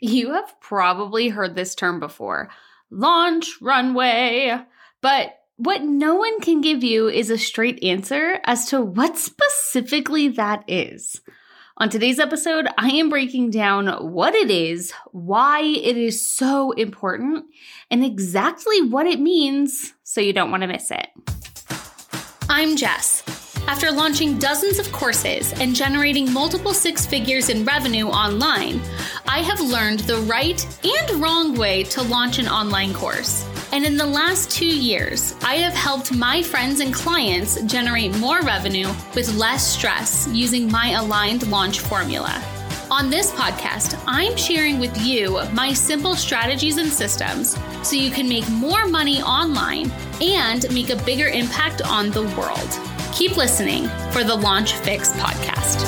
You have probably heard this term before launch runway. But what no one can give you is a straight answer as to what specifically that is. On today's episode, I am breaking down what it is, why it is so important, and exactly what it means so you don't want to miss it. I'm Jess. After launching dozens of courses and generating multiple six figures in revenue online, I have learned the right and wrong way to launch an online course. And in the last two years, I have helped my friends and clients generate more revenue with less stress using my aligned launch formula. On this podcast, I'm sharing with you my simple strategies and systems so you can make more money online and make a bigger impact on the world. Keep listening for the Launch Fix podcast.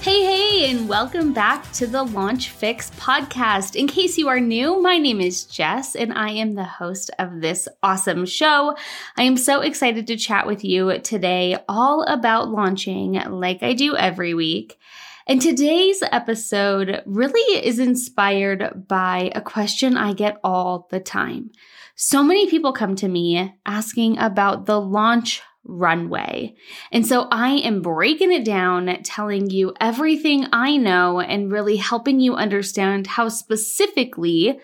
Hey, hey, and welcome back to the Launch Fix podcast. In case you are new, my name is Jess, and I am the host of this awesome show. I am so excited to chat with you today all about launching, like I do every week. And today's episode really is inspired by a question I get all the time. So many people come to me asking about the launch runway. And so I am breaking it down, telling you everything I know and really helping you understand how specifically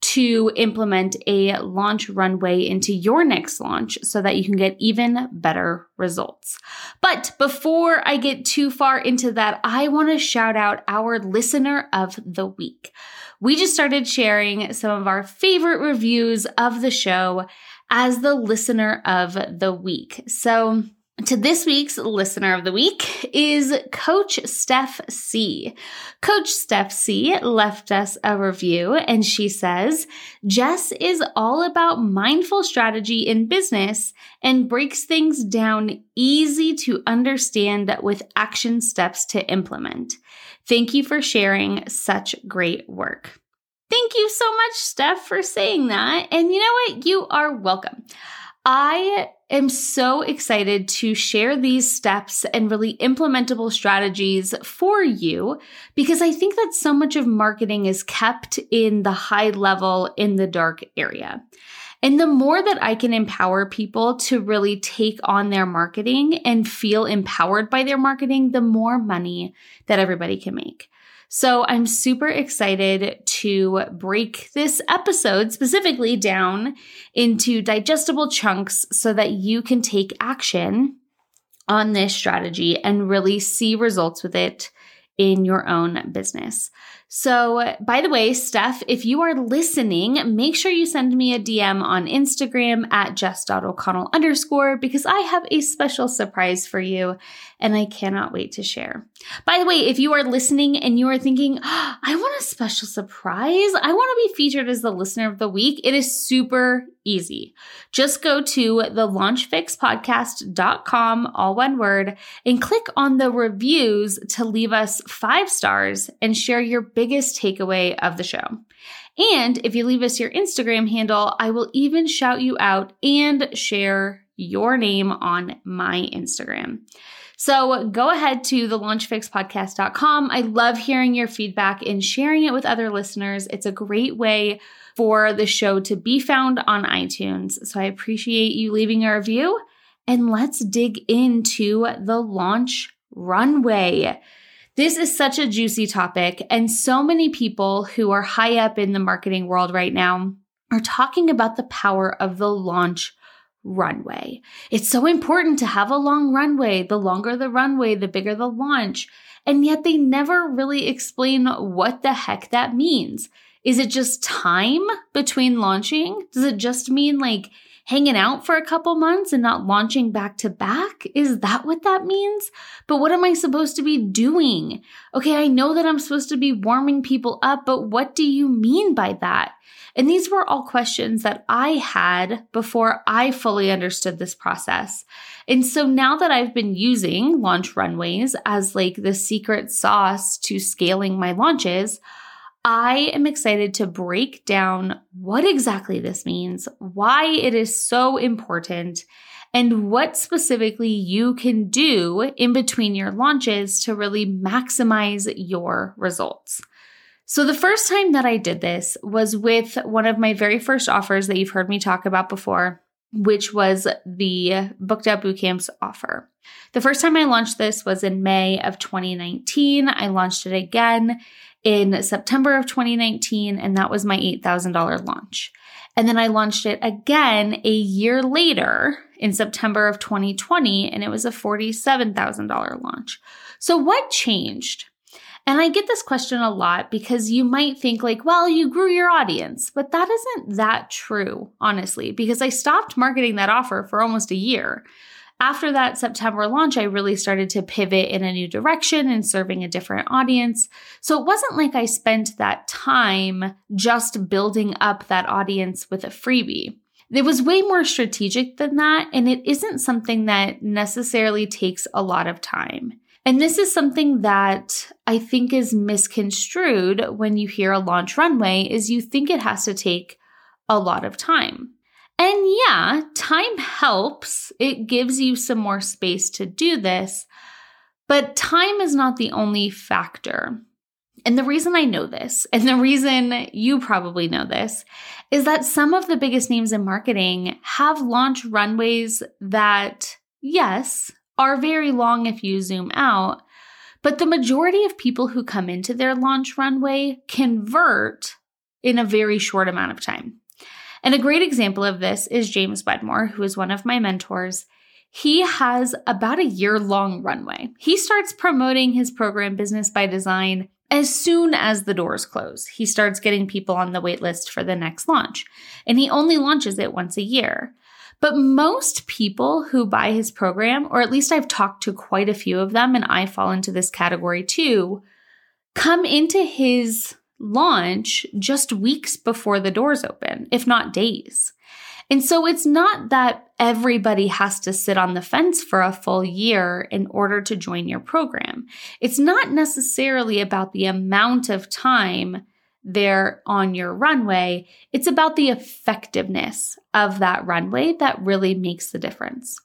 to implement a launch runway into your next launch so that you can get even better results. But before I get too far into that, I want to shout out our listener of the week we just started sharing some of our favorite reviews of the show as the listener of the week. So, to this week's listener of the week is Coach Steph C. Coach Steph C left us a review and she says, Jess is all about mindful strategy in business and breaks things down easy to understand with action steps to implement. Thank you for sharing such great work. Thank you so much, Steph, for saying that. And you know what? You are welcome. I am so excited to share these steps and really implementable strategies for you because I think that so much of marketing is kept in the high level, in the dark area. And the more that I can empower people to really take on their marketing and feel empowered by their marketing, the more money that everybody can make. So I'm super excited to break this episode specifically down into digestible chunks so that you can take action on this strategy and really see results with it in your own business. So, by the way, Steph, if you are listening, make sure you send me a DM on Instagram at jess.o'connell underscore because I have a special surprise for you and I cannot wait to share. By the way, if you are listening and you are thinking, oh, I want a special surprise, I want to be featured as the listener of the week, it is super easy. Just go to the launchfixpodcast.com, all one word, and click on the reviews to leave us five stars and share your biggest takeaway of the show. And if you leave us your Instagram handle, I will even shout you out and share your name on my Instagram. So go ahead to the launchfixpodcast.com. I love hearing your feedback and sharing it with other listeners. It's a great way for the show to be found on iTunes. So I appreciate you leaving a review. And let's dig into the launch runway. This is such a juicy topic, and so many people who are high up in the marketing world right now are talking about the power of the launch runway. It's so important to have a long runway. The longer the runway, the bigger the launch. And yet they never really explain what the heck that means. Is it just time between launching? Does it just mean like hanging out for a couple months and not launching back to back? Is that what that means? But what am I supposed to be doing? Okay, I know that I'm supposed to be warming people up, but what do you mean by that? And these were all questions that I had before I fully understood this process. And so now that I've been using launch runways as like the secret sauce to scaling my launches, I am excited to break down what exactly this means, why it is so important, and what specifically you can do in between your launches to really maximize your results. So, the first time that I did this was with one of my very first offers that you've heard me talk about before, which was the Booked Out Bootcamps offer. The first time I launched this was in May of 2019. I launched it again in September of 2019, and that was my $8,000 launch. And then I launched it again a year later in September of 2020, and it was a $47,000 launch. So, what changed? And I get this question a lot because you might think, like, well, you grew your audience, but that isn't that true, honestly, because I stopped marketing that offer for almost a year after that September launch, I really started to pivot in a new direction and serving a different audience. So it wasn't like I spent that time just building up that audience with a freebie. It was way more strategic than that, and it isn't something that necessarily takes a lot of time. And this is something that I think is misconstrued when you hear a launch runway is you think it has to take a lot of time. And yeah, time helps. It gives you some more space to do this, but time is not the only factor. And the reason I know this, and the reason you probably know this, is that some of the biggest names in marketing have launch runways that, yes, are very long if you zoom out, but the majority of people who come into their launch runway convert in a very short amount of time. And a great example of this is James Wedmore, who is one of my mentors. He has about a year long runway. He starts promoting his program Business by Design as soon as the doors close. He starts getting people on the wait list for the next launch, and he only launches it once a year. But most people who buy his program, or at least I've talked to quite a few of them, and I fall into this category too, come into his launch just weeks before the doors open, if not days. And so it's not that everybody has to sit on the fence for a full year in order to join your program. It's not necessarily about the amount of time they're on your runway. It's about the effectiveness of that runway that really makes the difference.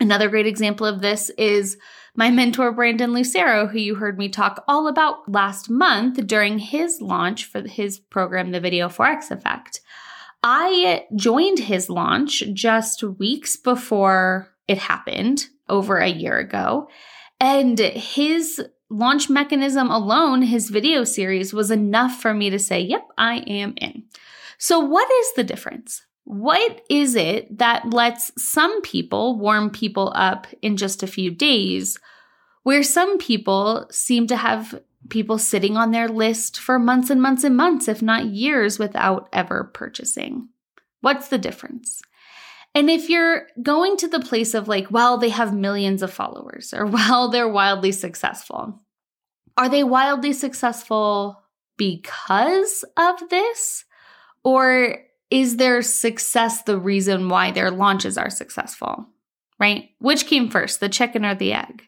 Another great example of this is my mentor, Brandon Lucero, who you heard me talk all about last month during his launch for his program, The Video Forex Effect. I joined his launch just weeks before it happened over a year ago. And his launch mechanism alone, his video series, was enough for me to say, yep, I am in. So, what is the difference? What is it that lets some people warm people up in just a few days, where some people seem to have people sitting on their list for months and months and months, if not years, without ever purchasing? What's the difference? And if you're going to the place of like, well, they have millions of followers, or well, they're wildly successful, are they wildly successful because of this? Or is their success the reason why their launches are successful? Right? Which came first, the chicken or the egg?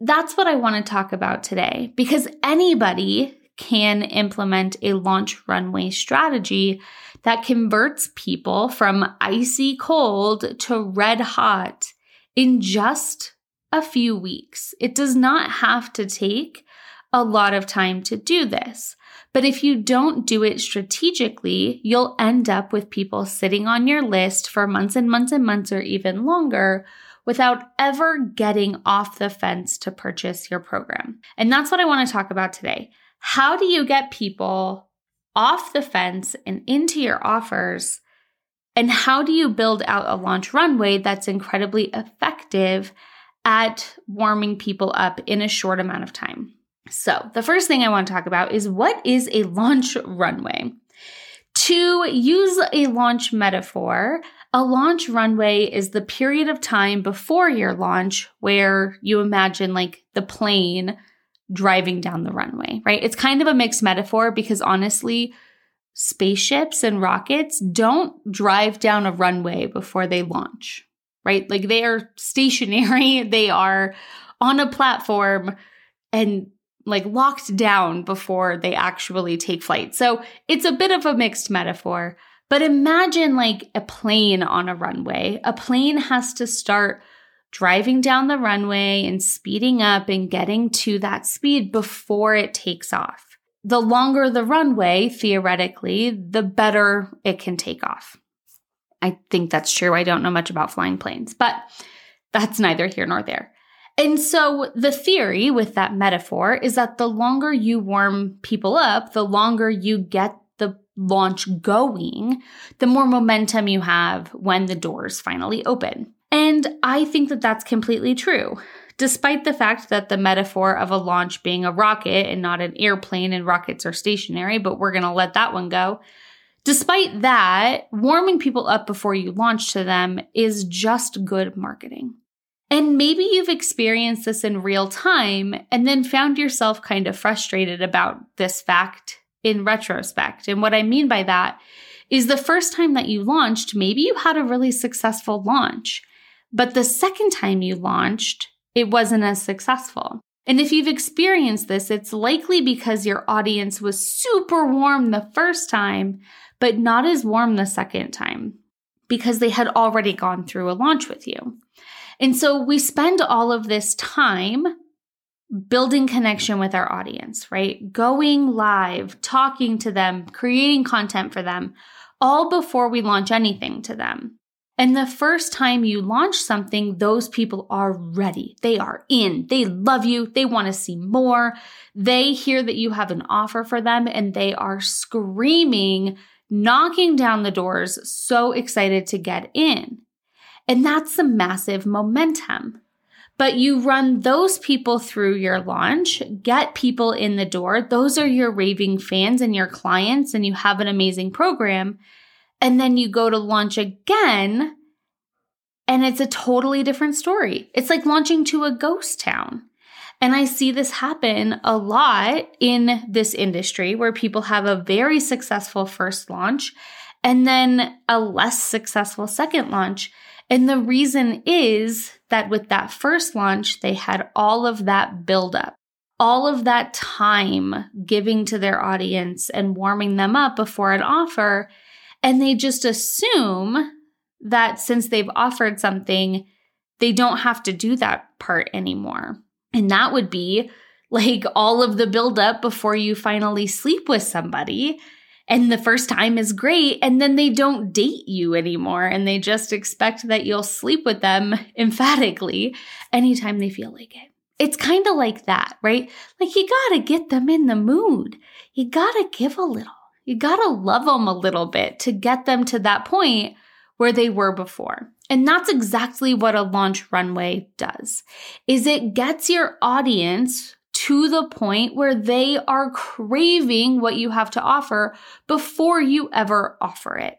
That's what I want to talk about today because anybody can implement a launch runway strategy that converts people from icy cold to red hot in just a few weeks. It does not have to take a lot of time to do this. But if you don't do it strategically, you'll end up with people sitting on your list for months and months and months or even longer without ever getting off the fence to purchase your program. And that's what I want to talk about today. How do you get people off the fence and into your offers? And how do you build out a launch runway that's incredibly effective at warming people up in a short amount of time? So, the first thing I want to talk about is what is a launch runway? To use a launch metaphor, a launch runway is the period of time before your launch where you imagine like the plane driving down the runway, right? It's kind of a mixed metaphor because honestly, spaceships and rockets don't drive down a runway before they launch, right? Like they are stationary, they are on a platform and like locked down before they actually take flight. So it's a bit of a mixed metaphor. But imagine like a plane on a runway. A plane has to start driving down the runway and speeding up and getting to that speed before it takes off. The longer the runway, theoretically, the better it can take off. I think that's true. I don't know much about flying planes, but that's neither here nor there. And so the theory with that metaphor is that the longer you warm people up, the longer you get the launch going, the more momentum you have when the doors finally open. And I think that that's completely true. Despite the fact that the metaphor of a launch being a rocket and not an airplane and rockets are stationary, but we're going to let that one go. Despite that, warming people up before you launch to them is just good marketing. And maybe you've experienced this in real time and then found yourself kind of frustrated about this fact in retrospect. And what I mean by that is the first time that you launched, maybe you had a really successful launch. But the second time you launched, it wasn't as successful. And if you've experienced this, it's likely because your audience was super warm the first time, but not as warm the second time because they had already gone through a launch with you. And so we spend all of this time building connection with our audience, right? Going live, talking to them, creating content for them, all before we launch anything to them. And the first time you launch something, those people are ready. They are in. They love you. They want to see more. They hear that you have an offer for them and they are screaming, knocking down the doors, so excited to get in. And that's the massive momentum. But you run those people through your launch, get people in the door. Those are your raving fans and your clients, and you have an amazing program and then you go to launch again and it's a totally different story. It's like launching to a ghost town. And I see this happen a lot in this industry where people have a very successful first launch and then a less successful second launch. And the reason is that with that first launch, they had all of that buildup, all of that time giving to their audience and warming them up before an offer. And they just assume that since they've offered something, they don't have to do that part anymore. And that would be like all of the buildup before you finally sleep with somebody. And the first time is great. And then they don't date you anymore. And they just expect that you'll sleep with them emphatically anytime they feel like it. It's kind of like that, right? Like you gotta get them in the mood. You gotta give a little. You gotta love them a little bit to get them to that point where they were before. And that's exactly what a launch runway does. Is it gets your audience to the point where they are craving what you have to offer before you ever offer it.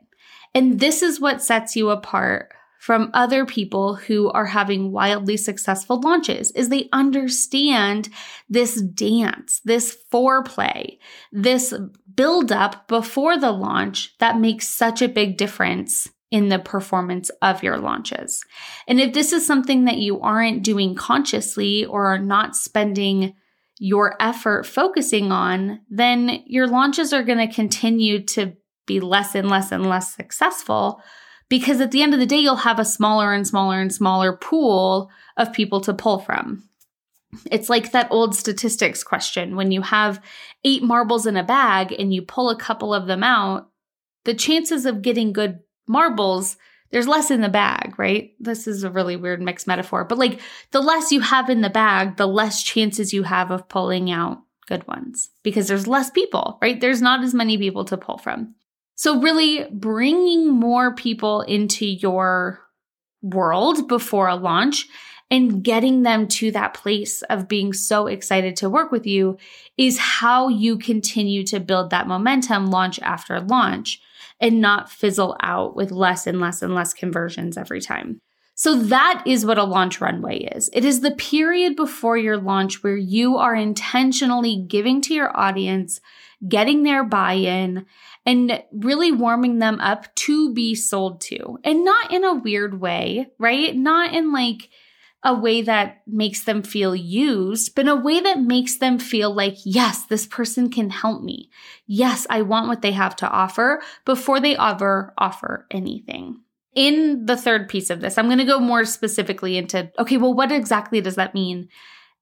And this is what sets you apart from other people who are having wildly successful launches is they understand this dance, this foreplay, this build up before the launch that makes such a big difference in the performance of your launches. And if this is something that you aren't doing consciously or are not spending your effort focusing on, then your launches are going to continue to be less and less and less successful because at the end of the day, you'll have a smaller and smaller and smaller pool of people to pull from. It's like that old statistics question when you have eight marbles in a bag and you pull a couple of them out, the chances of getting good marbles, there's less in the bag, right? This is a really weird mixed metaphor, but like the less you have in the bag, the less chances you have of pulling out good ones because there's less people, right? There's not as many people to pull from. So, really bringing more people into your world before a launch and getting them to that place of being so excited to work with you is how you continue to build that momentum launch after launch and not fizzle out with less and less and less conversions every time. So that is what a launch runway is. It is the period before your launch where you are intentionally giving to your audience, getting their buy in, and really warming them up to be sold to. And not in a weird way, right? Not in like a way that makes them feel used, but in a way that makes them feel like, yes, this person can help me. Yes, I want what they have to offer before they ever offer anything. In the third piece of this, I'm going to go more specifically into, okay, well, what exactly does that mean?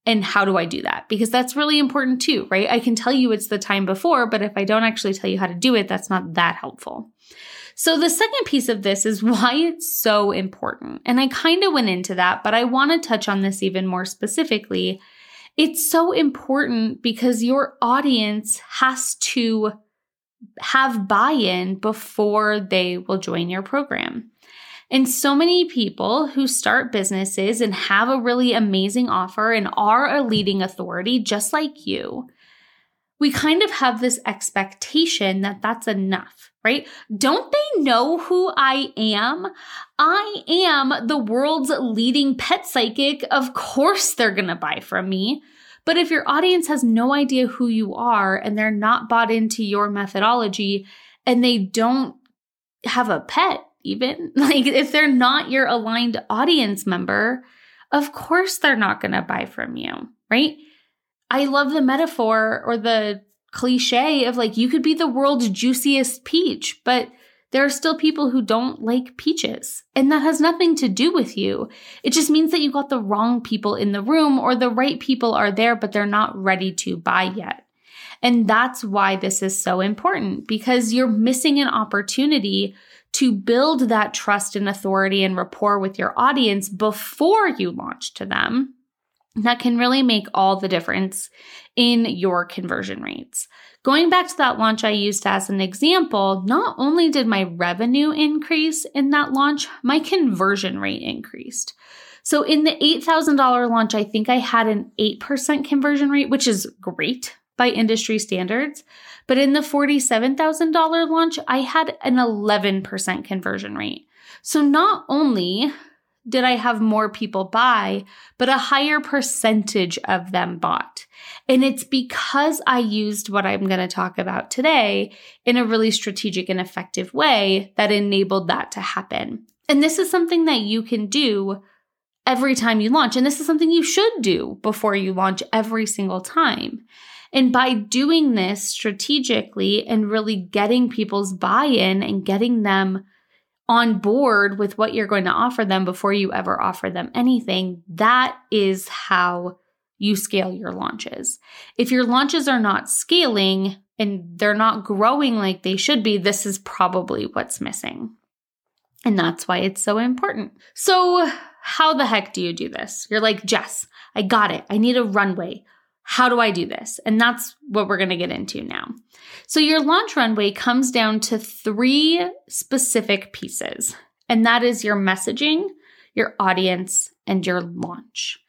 And how do I do that? Because that's really important too, right? I can tell you it's the time before, but if I don't actually tell you how to do it, that's not that helpful. So the second piece of this is why it's so important. And I kind of went into that, but I want to touch on this even more specifically. It's so important because your audience has to have buy in before they will join your program. And so many people who start businesses and have a really amazing offer and are a leading authority, just like you, we kind of have this expectation that that's enough, right? Don't they know who I am? I am the world's leading pet psychic. Of course, they're going to buy from me. But if your audience has no idea who you are and they're not bought into your methodology and they don't have a pet, even like if they're not your aligned audience member, of course they're not going to buy from you, right? I love the metaphor or the cliche of like you could be the world's juiciest peach, but there are still people who don't like peaches. And that has nothing to do with you. It just means that you got the wrong people in the room or the right people are there, but they're not ready to buy yet. And that's why this is so important because you're missing an opportunity to build that trust and authority and rapport with your audience before you launch to them that can really make all the difference in your conversion rates. Going back to that launch I used as an example, not only did my revenue increase in that launch, my conversion rate increased. So in the $8,000 launch, I think I had an 8% conversion rate, which is great by industry standards. But in the $47,000 launch, I had an 11% conversion rate. So not only did I have more people buy, but a higher percentage of them bought. And it's because I used what I'm going to talk about today in a really strategic and effective way that enabled that to happen. And this is something that you can do every time you launch. And this is something you should do before you launch every single time. And by doing this strategically and really getting people's buy in and getting them on board with what you're going to offer them before you ever offer them anything, that is how you scale your launches. If your launches are not scaling and they're not growing like they should be, this is probably what's missing. And that's why it's so important. So, how the heck do you do this? You're like, Jess, I got it. I need a runway. How do I do this? And that's what we're going to get into now. So, your launch runway comes down to three specific pieces, and that is your messaging, your audience, and your launch.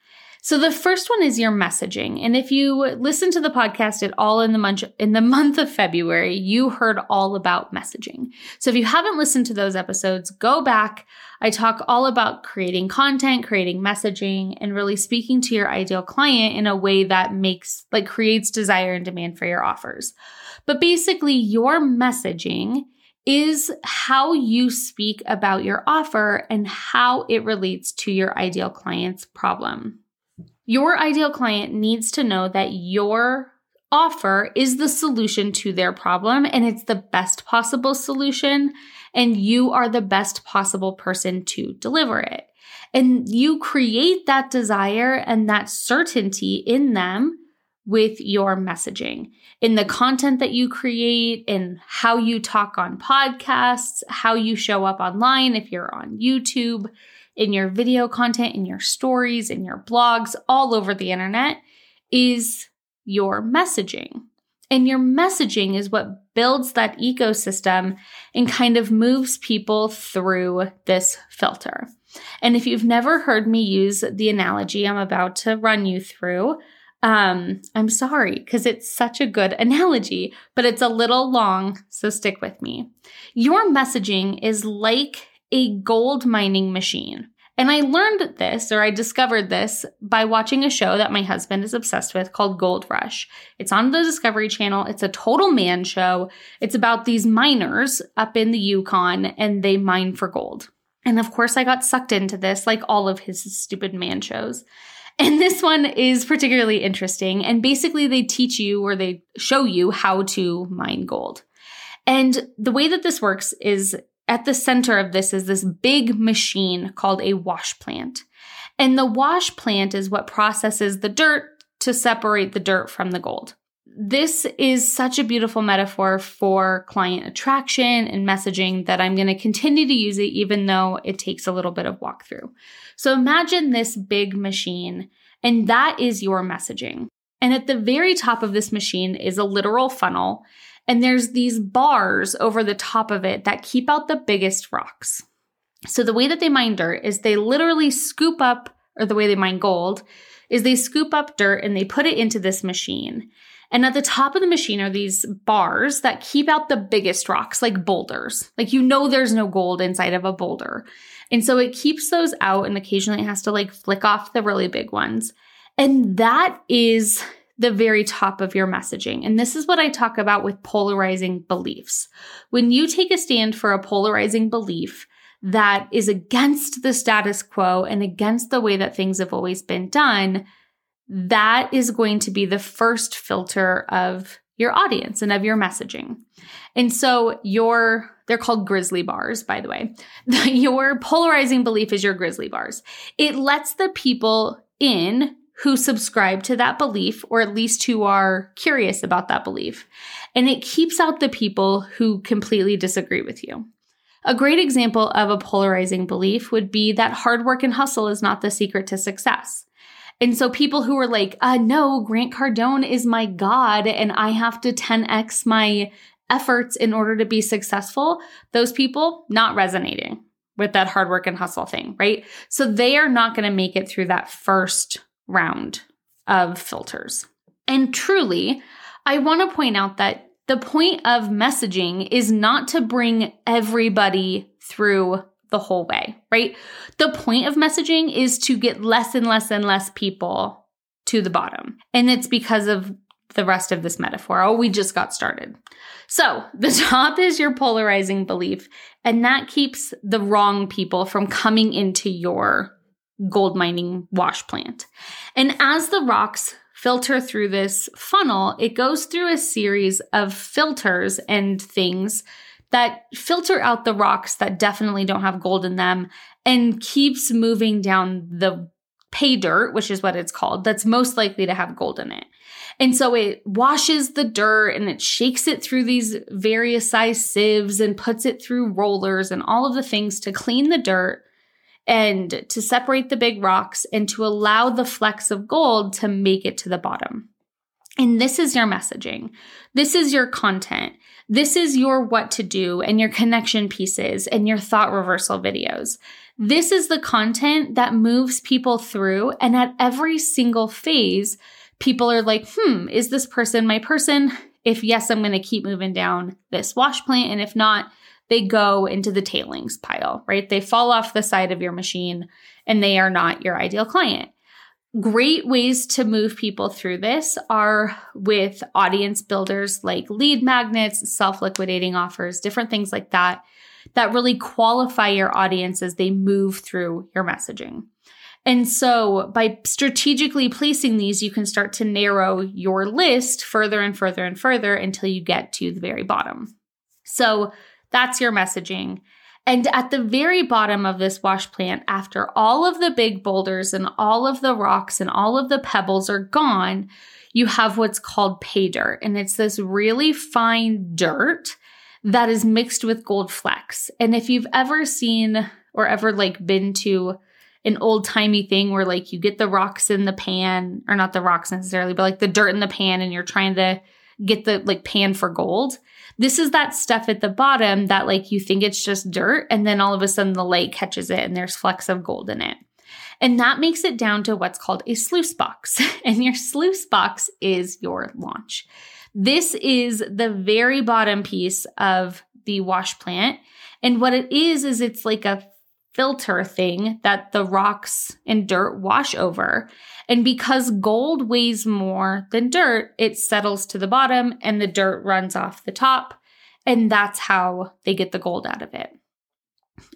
So the first one is your messaging. And if you listen to the podcast at all in the month in the month of February, you heard all about messaging. So if you haven't listened to those episodes, go back. I talk all about creating content, creating messaging, and really speaking to your ideal client in a way that makes like creates desire and demand for your offers. But basically, your messaging is how you speak about your offer and how it relates to your ideal client's problem. Your ideal client needs to know that your offer is the solution to their problem and it's the best possible solution, and you are the best possible person to deliver it. And you create that desire and that certainty in them with your messaging, in the content that you create, in how you talk on podcasts, how you show up online if you're on YouTube in your video content, in your stories, in your blogs, all over the internet is your messaging. And your messaging is what builds that ecosystem and kind of moves people through this filter. And if you've never heard me use the analogy I'm about to run you through, um, I'm sorry because it's such a good analogy, but it's a little long, so stick with me. Your messaging is like a gold mining machine. And I learned this, or I discovered this, by watching a show that my husband is obsessed with called Gold Rush. It's on the Discovery Channel. It's a total man show. It's about these miners up in the Yukon and they mine for gold. And of course, I got sucked into this like all of his stupid man shows. And this one is particularly interesting. And basically, they teach you or they show you how to mine gold. And the way that this works is at the center of this is this big machine called a wash plant. And the wash plant is what processes the dirt to separate the dirt from the gold. This is such a beautiful metaphor for client attraction and messaging that I'm going to continue to use it even though it takes a little bit of walkthrough. So imagine this big machine, and that is your messaging. And at the very top of this machine is a literal funnel, and there's these bars over the top of it that keep out the biggest rocks. So the way that they mine dirt is they literally scoop up, or the way they mine gold is they scoop up dirt and they put it into this machine. And at the top of the machine are these bars that keep out the biggest rocks, like boulders. Like you know there's no gold inside of a boulder. And so it keeps those out and occasionally it has to like flick off the really big ones. And that is the very top of your messaging. And this is what I talk about with polarizing beliefs. When you take a stand for a polarizing belief that is against the status quo and against the way that things have always been done, that is going to be the first filter of your audience and of your messaging. And so your they're called grizzly bars, by the way. your polarizing belief is your grizzly bars. It lets the people in who subscribe to that belief, or at least who are curious about that belief. And it keeps out the people who completely disagree with you. A great example of a polarizing belief would be that hard work and hustle is not the secret to success. And so people who are like, uh, no, Grant Cardone is my God and I have to 10x my efforts in order to be successful, those people not resonating with that hard work and hustle thing, right? So they are not going to make it through that first round of filters. And truly, I want to point out that the point of messaging is not to bring everybody through the whole way, right? The point of messaging is to get less and less and less people to the bottom. And it's because of the rest of this metaphor. Oh, we just got started. So the top is your polarizing belief, and that keeps the wrong people from coming into your gold mining wash plant. And as the rocks filter through this funnel, it goes through a series of filters and things that filter out the rocks that definitely don't have gold in them and keeps moving down the pay dirt, which is what it's called, that's most likely to have gold in it. And so it washes the dirt and it shakes it through these various size sieves and puts it through rollers and all of the things to clean the dirt and to separate the big rocks and to allow the flecks of gold to make it to the bottom. And this is your messaging. This is your content. This is your what to do and your connection pieces and your thought reversal videos. This is the content that moves people through. And at every single phase, people are like, hmm, is this person my person? If yes, I'm going to keep moving down this wash plant. And if not, they go into the tailings pile, right? They fall off the side of your machine and they are not your ideal client. Great ways to move people through this are with audience builders like lead magnets, self liquidating offers, different things like that, that really qualify your audience as they move through your messaging. And so by strategically placing these, you can start to narrow your list further and further and further until you get to the very bottom. So that's your messaging. And at the very bottom of this wash plant, after all of the big boulders and all of the rocks and all of the pebbles are gone, you have what's called pay dirt. And it's this really fine dirt that is mixed with gold flecks. And if you've ever seen or ever like been to an old timey thing where like you get the rocks in the pan, or not the rocks necessarily, but like the dirt in the pan and you're trying to get the like pan for gold. This is that stuff at the bottom that like you think it's just dirt and then all of a sudden the light catches it and there's flecks of gold in it. And that makes it down to what's called a sluice box. And your sluice box is your launch. This is the very bottom piece of the wash plant. And what it is, is it's like a filter thing that the rocks and dirt wash over. And because gold weighs more than dirt, it settles to the bottom and the dirt runs off the top. And that's how they get the gold out of it.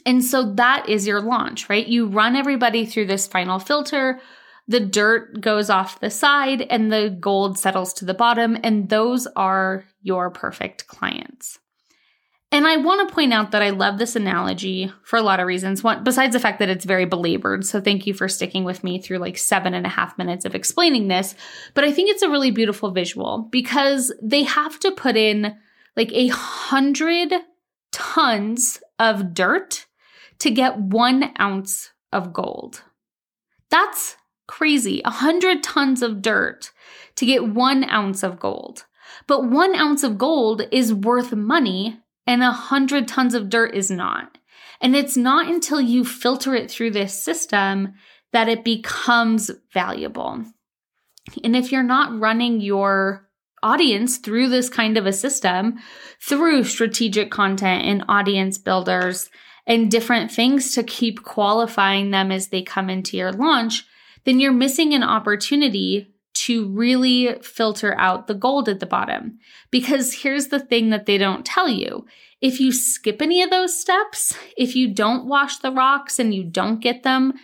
And so that is your launch, right? You run everybody through this final filter. The dirt goes off the side and the gold settles to the bottom. And those are your perfect clients. And I want to point out that I love this analogy for a lot of reasons. One, besides the fact that it's very belabored. So thank you for sticking with me through like seven and a half minutes of explaining this. But I think it's a really beautiful visual because they have to put in like a hundred tons of dirt to get one ounce of gold. That's crazy. A hundred tons of dirt to get one ounce of gold. But one ounce of gold is worth money and a hundred tons of dirt is not. And it's not until you filter it through this system that it becomes valuable. And if you're not running your audience through this kind of a system, through strategic content and audience builders and different things to keep qualifying them as they come into your launch, then you're missing an opportunity to really filter out the gold at the bottom. Because here's the thing that they don't tell you. If you skip any of those steps, if you don't wash the rocks and you don't get them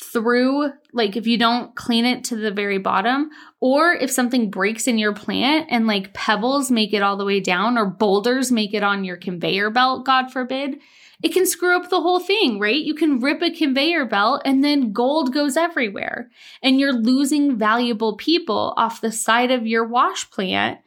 through, like if you don't clean it to the very bottom, or if something breaks in your plant and like pebbles make it all the way down or boulders make it on your conveyor belt, God forbid, it can screw up the whole thing, right? You can rip a conveyor belt and then gold goes everywhere. And you're losing valuable people off the side of your wash plant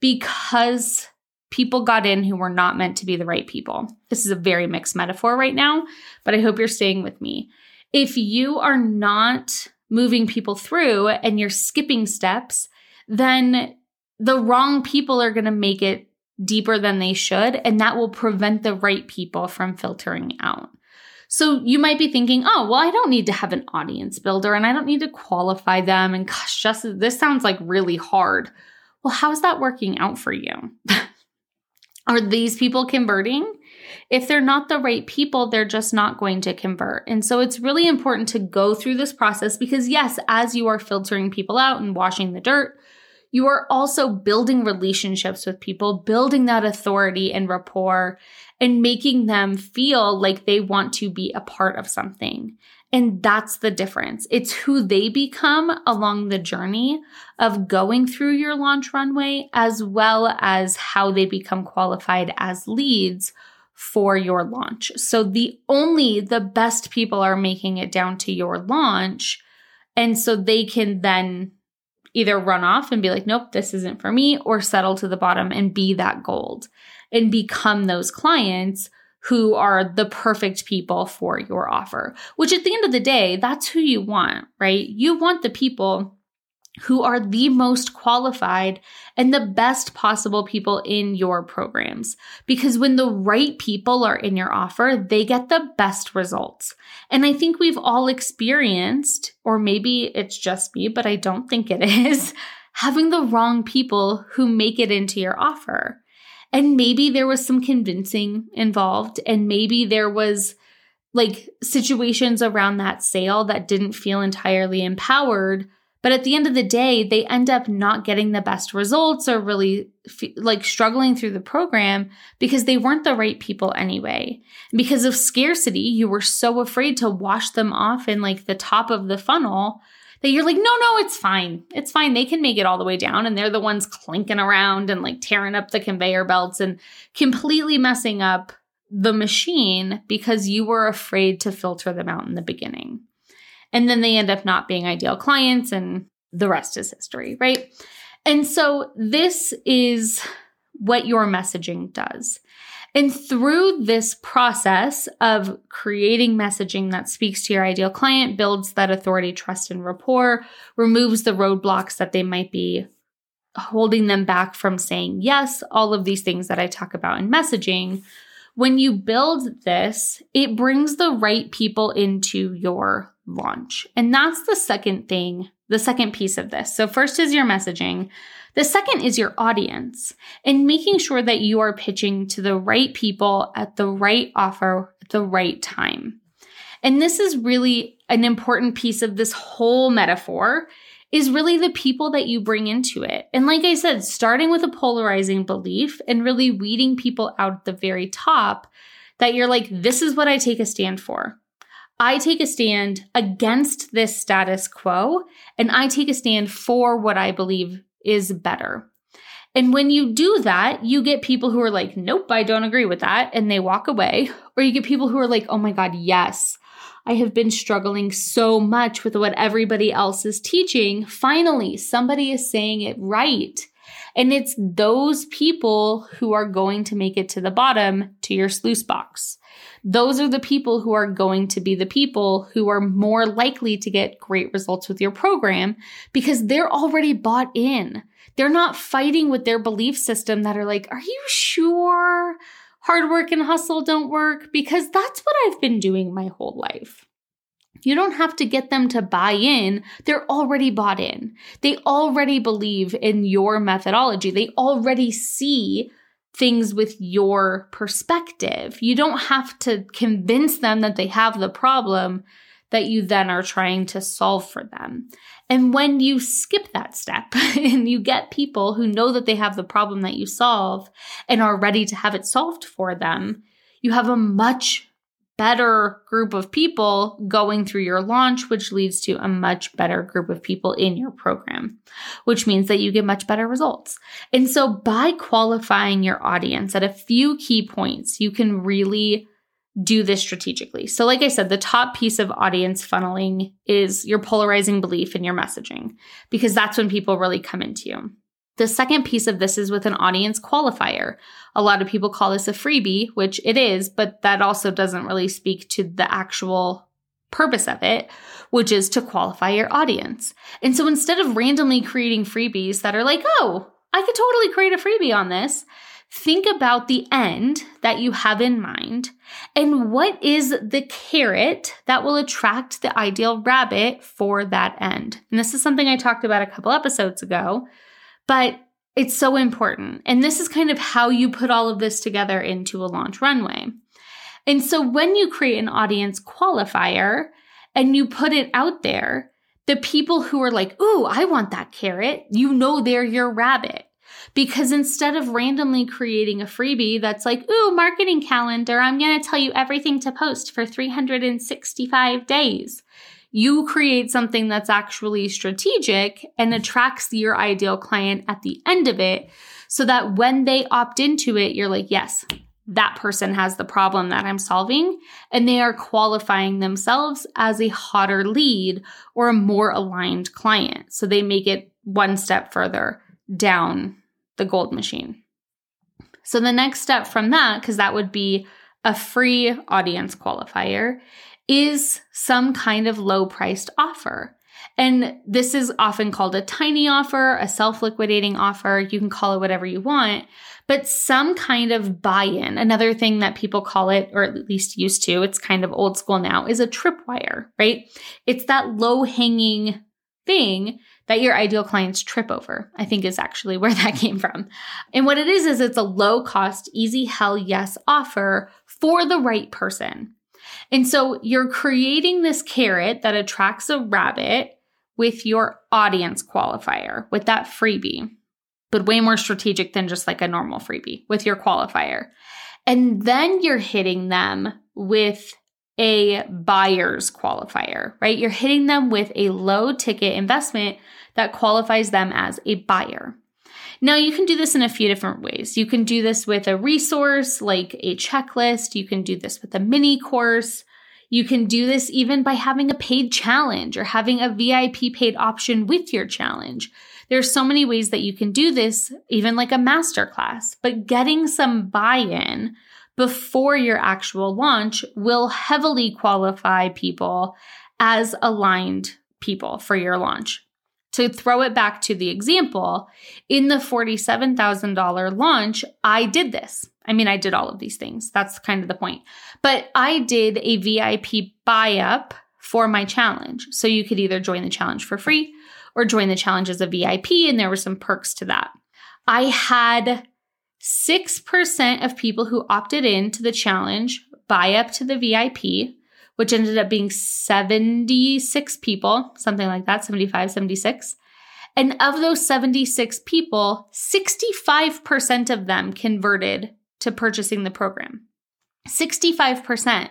because people got in who were not meant to be the right people. This is a very mixed metaphor right now, but I hope you're staying with me. If you are not moving people through and you're skipping steps, then the wrong people are going to make it deeper than they should, and that will prevent the right people from filtering out. So you might be thinking, oh, well, I don't need to have an audience builder and I don't need to qualify them. And gosh, just this sounds like really hard. Well, how's that working out for you? Are these people converting? If they're not the right people, they're just not going to convert. And so it's really important to go through this process because, yes, as you are filtering people out and washing the dirt, you are also building relationships with people, building that authority and rapport, and making them feel like they want to be a part of something. And that's the difference. It's who they become along the journey of going through your launch runway, as well as how they become qualified as leads for your launch. So the only the best people are making it down to your launch. And so they can then either run off and be like, nope, this isn't for me, or settle to the bottom and be that gold and become those clients who are the perfect people for your offer. Which at the end of the day, that's who you want, right? You want the people who are the most qualified and the best possible people in your programs. Because when the right people are in your offer, they get the best results. And I think we've all experienced, or maybe it's just me, but I don't think it is, having the wrong people who make it into your offer. And maybe there was some convincing involved, and maybe there was like situations around that sale that didn't feel entirely empowered but at the end of the day, they end up not getting the best results or really f- like struggling through the program because they weren't the right people anyway. Because of scarcity, you were so afraid to wash them off in like the top of the funnel that you're like, no, no, it's fine. It's fine. They can make it all the way down. And they're the ones clinking around and like tearing up the conveyor belts and completely messing up the machine because you were afraid to filter them out in the beginning. And then they end up not being ideal clients, and the rest is history, right? And so this is what your messaging does. And through this process of creating messaging that speaks to your ideal client, builds that authority, trust, and rapport, removes the roadblocks that they might be holding them back from saying yes, all of these things that I talk about in messaging. When you build this, it brings the right people into your launch. And that's the second thing, the second piece of this. So, first is your messaging. The second is your audience and making sure that you are pitching to the right people at the right offer at the right time. And this is really an important piece of this whole metaphor is really the people that you bring into it. And like I said, starting with a polarizing belief and really weeding people out at the very top that you're like, this is what I take a stand for. I take a stand against this status quo and I take a stand for what I believe is better. And when you do that, you get people who are like, nope, I don't agree with that. And they walk away. Or you get people who are like, oh my God, yes, I have been struggling so much with what everybody else is teaching. Finally, somebody is saying it right. And it's those people who are going to make it to the bottom to your sluice box. Those are the people who are going to be the people who are more likely to get great results with your program because they're already bought in. They're not fighting with their belief system that are like, are you sure hard work and hustle don't work? Because that's what I've been doing my whole life. You don't have to get them to buy in. They're already bought in. They already believe in your methodology. They already see things with your perspective. You don't have to convince them that they have the problem that you then are trying to solve for them. And when you skip that step and you get people who know that they have the problem that you solve and are ready to have it solved for them, you have a much better group of people going through your launch, which leads to a much better group of people in your program, which means that you get much better results. And so by qualifying your audience at a few key points, you can really do this strategically. So, like I said, the top piece of audience funneling is your polarizing belief and your messaging, because that's when people really come into you. The second piece of this is with an audience qualifier. A lot of people call this a freebie, which it is, but that also doesn't really speak to the actual purpose of it, which is to qualify your audience. And so instead of randomly creating freebies that are like, oh, I could totally create a freebie on this, think about the end that you have in mind and what is the carrot that will attract the ideal rabbit for that end. And this is something I talked about a couple episodes ago, but it's so important. And this is kind of how you put all of this together into a launch runway. And so when you create an audience qualifier and you put it out there, the people who are like, Ooh, I want that carrot, you know they're your rabbit. Because instead of randomly creating a freebie that's like, ooh, marketing calendar, I'm going to tell you everything to post for 365 days, you create something that's actually strategic and attracts your ideal client at the end of it so that when they opt into it, you're like, yes, that person has the problem that I'm solving, and they are qualifying themselves as a hotter lead or a more aligned client. So they make it one step further down the gold machine. So the next step from that, because that would be a free audience qualifier, is some kind of low priced offer. And this is often called a tiny offer, a self liquidating offer. You can call it whatever you want, but some kind of buy in. Another thing that people call it, or at least used to, it's kind of old school now, is a tripwire, right? It's that low hanging thing that your ideal clients trip over, I think is actually where that came from. And what it is, is it's a low cost, easy hell yes offer for the right person. And so you're creating this carrot that attracts a rabbit with your audience qualifier, with that freebie, but way more strategic than just like a normal freebie with your qualifier. And then you're hitting them with a buyer's qualifier, right? You're hitting them with a low ticket investment that qualifies them as a buyer. Now, you can do this in a few different ways. You can do this with a resource like a checklist. You can do this with a mini course. You can do this even by having a paid challenge or having a VIP paid option with your challenge. There's so many ways that you can do this, even like a masterclass, but getting some buy in before your actual launch will heavily qualify people as aligned people for your launch. To throw it back to the example, in the $47,000 launch, I did this. I mean, I did all of these things. That's kind of the point. But I did a VIP buy up for my challenge. So you could either join the challenge for free or join the challenge as a VIP, and there were some perks to that. I had 6% of people who opted in to the challenge buy up to the VIP, which ended up being 76 people, something like that, 75, 76. And of those 76 people, 65% of them converted to purchasing the program. 65%.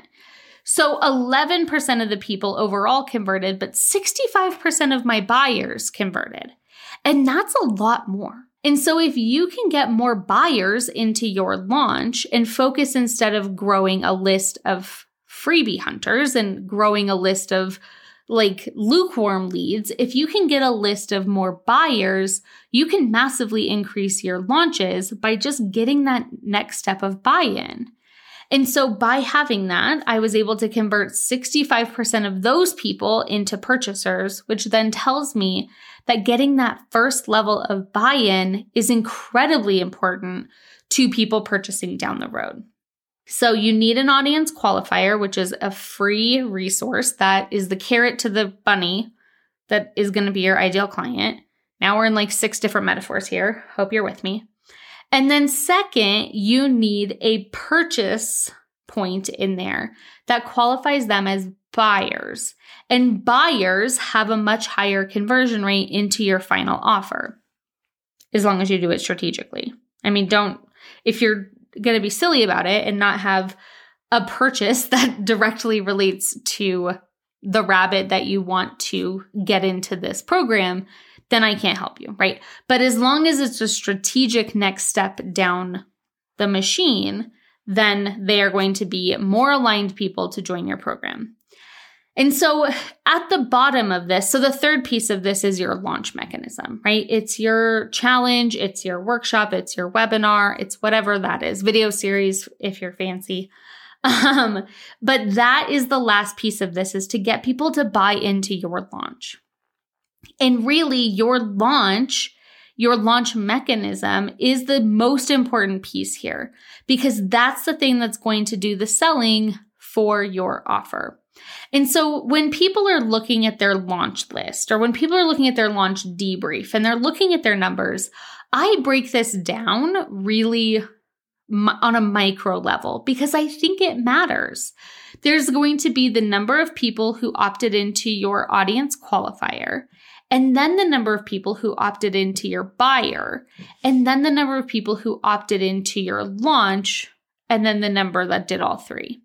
So 11% of the people overall converted, but 65% of my buyers converted. And that's a lot more. And so, if you can get more buyers into your launch and focus instead of growing a list of freebie hunters and growing a list of like lukewarm leads, if you can get a list of more buyers, you can massively increase your launches by just getting that next step of buy in. And so by having that, I was able to convert 65% of those people into purchasers, which then tells me that getting that first level of buy in is incredibly important to people purchasing down the road. So you need an audience qualifier, which is a free resource that is the carrot to the bunny that is going to be your ideal client. Now we're in like six different metaphors here. Hope you're with me. And then, second, you need a purchase point in there that qualifies them as buyers. And buyers have a much higher conversion rate into your final offer as long as you do it strategically. I mean, don't, if you're going to be silly about it and not have a purchase that directly relates to the rabbit that you want to get into this program, then I can't help you, right? But as long as it's a strategic next step down the machine, then they are going to be more aligned people to join your program. And so at the bottom of this, so the third piece of this is your launch mechanism, right? It's your challenge, it's your workshop, it's your webinar, it's whatever that is, video series if you're fancy. Um, but that is the last piece of this is to get people to buy into your launch. And really, your launch, your launch mechanism is the most important piece here because that's the thing that's going to do the selling for your offer. And so when people are looking at their launch list or when people are looking at their launch debrief and they're looking at their numbers, I break this down really on a micro level because I think it matters. There's going to be the number of people who opted into your audience qualifier and then the number of people who opted into your buyer, and then the number of people who opted into your launch, and then the number that did all three.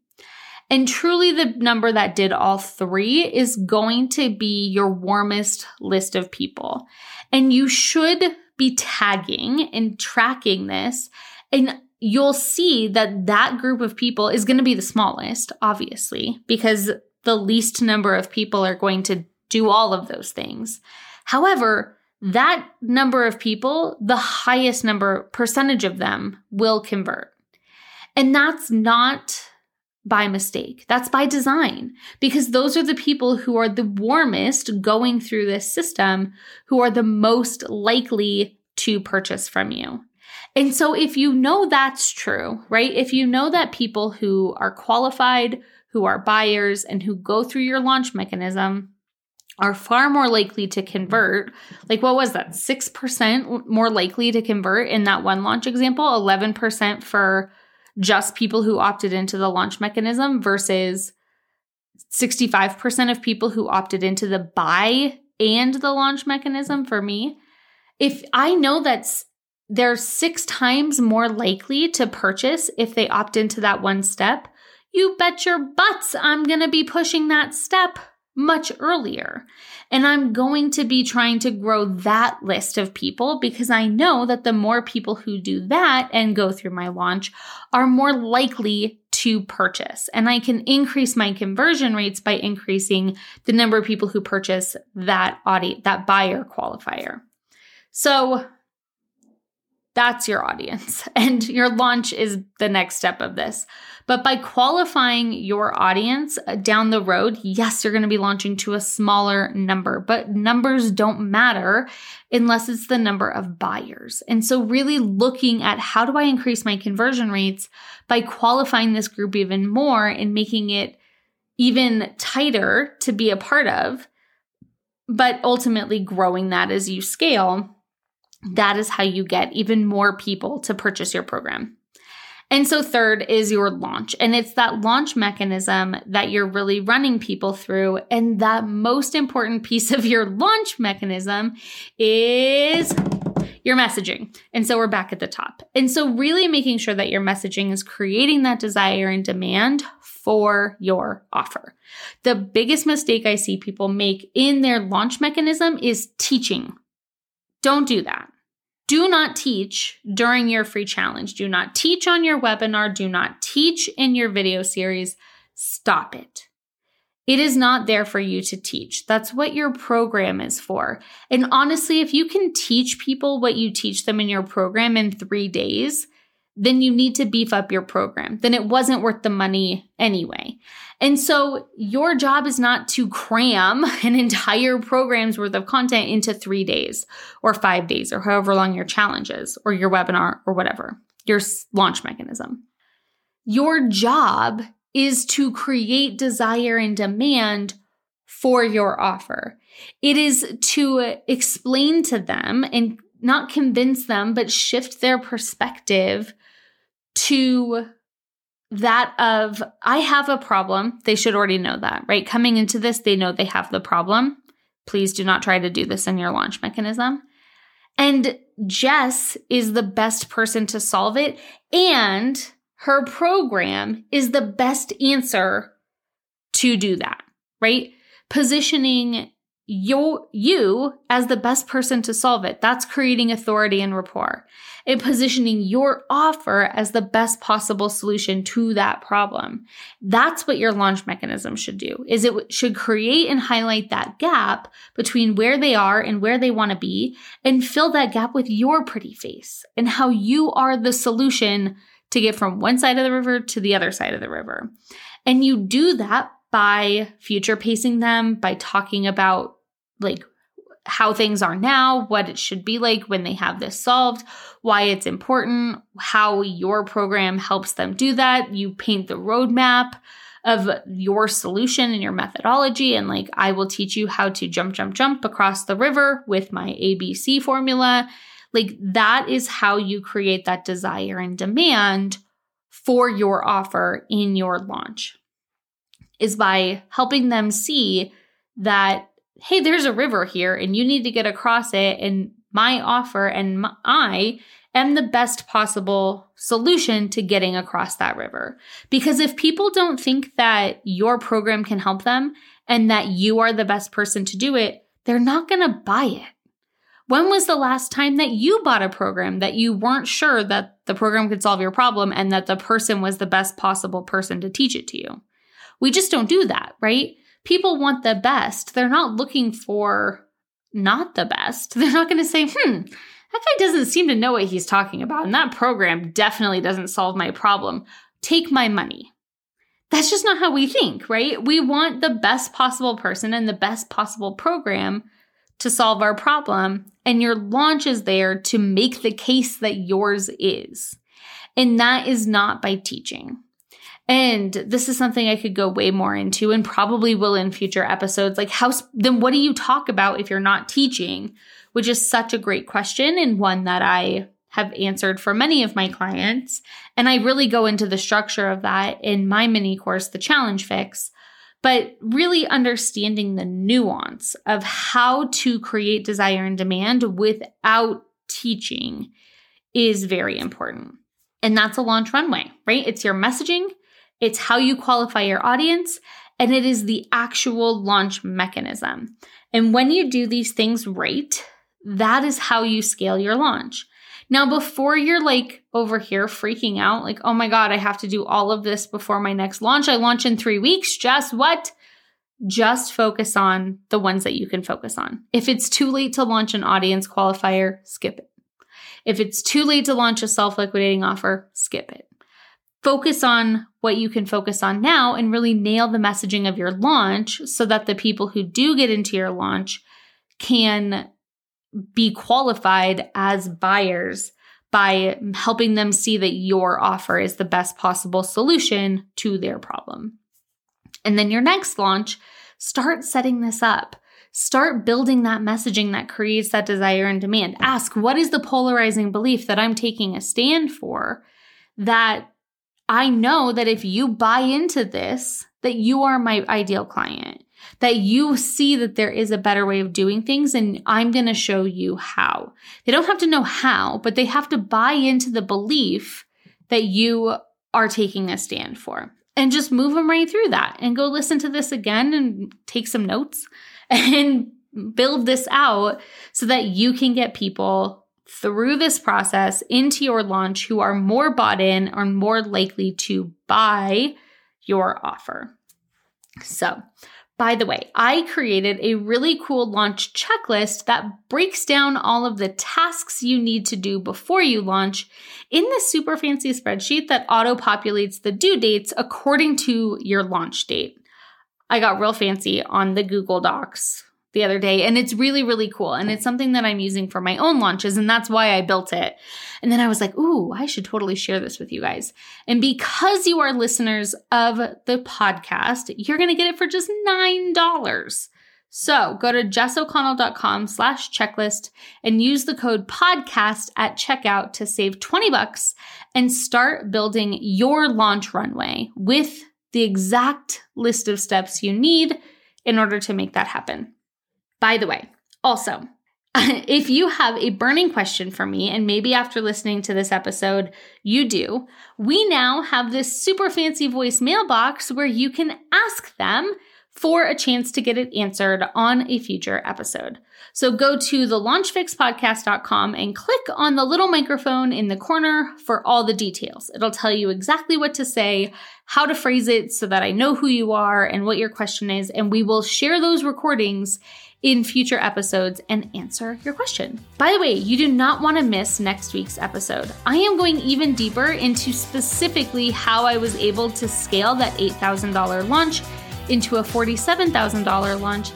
And truly, the number that did all three is going to be your warmest list of people. And you should be tagging and tracking this. And you'll see that that group of people is going to be the smallest, obviously, because the least number of people are going to do all of those things. However, that number of people, the highest number percentage of them will convert. And that's not by mistake. That's by design because those are the people who are the warmest going through this system, who are the most likely to purchase from you. And so, if you know that's true, right? If you know that people who are qualified, who are buyers, and who go through your launch mechanism are far more likely to convert. Like, what was that? 6% more likely to convert in that one launch example, 11% for just people who opted into the launch mechanism versus 65% of people who opted into the buy and the launch mechanism for me. If I know that they're six times more likely to purchase if they opt into that one step, you bet your butts I'm going to be pushing that step much earlier. And I'm going to be trying to grow that list of people because I know that the more people who do that and go through my launch are more likely to purchase. And I can increase my conversion rates by increasing the number of people who purchase that audience, that buyer qualifier. So that's your audience and your launch is the next step of this. But by qualifying your audience uh, down the road, yes, you're going to be launching to a smaller number, but numbers don't matter unless it's the number of buyers. And so, really looking at how do I increase my conversion rates by qualifying this group even more and making it even tighter to be a part of, but ultimately growing that as you scale. Mm-hmm. That is how you get even more people to purchase your program. And so, third is your launch. And it's that launch mechanism that you're really running people through. And that most important piece of your launch mechanism is your messaging. And so we're back at the top. And so, really making sure that your messaging is creating that desire and demand for your offer. The biggest mistake I see people make in their launch mechanism is teaching. Don't do that. Do not teach during your free challenge. Do not teach on your webinar. Do not teach in your video series. Stop it. It is not there for you to teach. That's what your program is for. And honestly, if you can teach people what you teach them in your program in three days, then you need to beef up your program. Then it wasn't worth the money anyway. And so your job is not to cram an entire program's worth of content into three days or five days or however long your challenge is or your webinar or whatever, your launch mechanism. Your job is to create desire and demand for your offer. It is to explain to them and not convince them, but shift their perspective to that of I have a problem. They should already know that, right? Coming into this, they know they have the problem. Please do not try to do this in your launch mechanism. And Jess is the best person to solve it. And her program is the best answer to do that, right? Positioning your, you as the best person to solve it. That's creating authority and rapport and positioning your offer as the best possible solution to that problem. That's what your launch mechanism should do is it should create and highlight that gap between where they are and where they want to be and fill that gap with your pretty face and how you are the solution to get from one side of the river to the other side of the river. And you do that by future pacing them, by talking about like how things are now, what it should be like when they have this solved, why it's important, how your program helps them do that. You paint the roadmap of your solution and your methodology. And like, I will teach you how to jump, jump, jump across the river with my ABC formula. Like, that is how you create that desire and demand for your offer in your launch, is by helping them see that hey, there's a river here and you need to get across it. And my offer and my, I am the best possible solution to getting across that river. Because if people don't think that your program can help them and that you are the best person to do it, they're not going to buy it. When was the last time that you bought a program that you weren't sure that the program could solve your problem and that the person was the best possible person to teach it to you? We just don't do that, right? People want the best. They're not looking for not the best. They're not going to say, hmm, that guy doesn't seem to know what he's talking about. And that program definitely doesn't solve my problem. Take my money. That's just not how we think, right? We want the best possible person and the best possible program to solve our problem. And your launch is there to make the case that yours is. And that is not by teaching. And this is something I could go way more into and probably will in future episodes. Like, how, then what do you talk about if you're not teaching? Which is such a great question and one that I have answered for many of my clients. And I really go into the structure of that in my mini course, The Challenge Fix. But really understanding the nuance of how to create desire and demand without teaching is very important. And that's a launch runway, right? It's your messaging, it's how you qualify your audience, and it is the actual launch mechanism. And when you do these things right, that is how you scale your launch. Now, before you're like over here freaking out, like, oh my God, I have to do all of this before my next launch. I launch in three weeks. Just what? Just focus on the ones that you can focus on. If it's too late to launch an audience qualifier, skip it. If it's too late to launch a self liquidating offer, skip it focus on what you can focus on now and really nail the messaging of your launch so that the people who do get into your launch can be qualified as buyers by helping them see that your offer is the best possible solution to their problem. And then your next launch, start setting this up. Start building that messaging that creates that desire and demand. Ask, what is the polarizing belief that I'm taking a stand for that I know that if you buy into this, that you are my ideal client. that you see that there is a better way of doing things and I'm going to show you how. They don't have to know how, but they have to buy into the belief that you are taking a stand for. And just move them right through that and go listen to this again and take some notes and build this out so that you can get people through this process into your launch who are more bought in or more likely to buy your offer. So, by the way, I created a really cool launch checklist that breaks down all of the tasks you need to do before you launch in this super fancy spreadsheet that auto populates the due dates according to your launch date. I got real fancy on the Google Docs the other day and it's really really cool and it's something that I'm using for my own launches and that's why I built it. And then I was like, "Ooh, I should totally share this with you guys." And because you are listeners of the podcast, you're going to get it for just $9. So go to jessoconnell.com slash checklist and use the code podcast at checkout to save 20 bucks and start building your launch runway with the exact list of steps you need in order to make that happen. By the way, also, if you have a burning question for me, and maybe after listening to this episode, you do, we now have this super fancy voice mailbox where you can ask them for a chance to get it answered on a future episode. So go to the launchfixpodcast.com and click on the little microphone in the corner for all the details. It'll tell you exactly what to say, how to phrase it so that I know who you are and what your question is, and we will share those recordings in future episodes and answer your question. By the way, you do not want to miss next week's episode. I am going even deeper into specifically how I was able to scale that $8,000 launch into a $47,000 launch.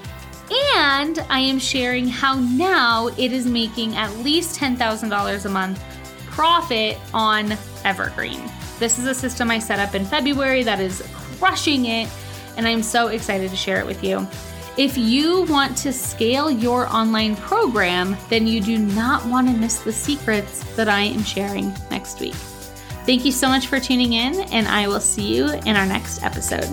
And I am sharing how now it is making at least $10,000 a month profit on Evergreen. This is a system I set up in February that is crushing it, and I'm so excited to share it with you. If you want to scale your online program, then you do not want to miss the secrets that I am sharing next week. Thank you so much for tuning in, and I will see you in our next episode.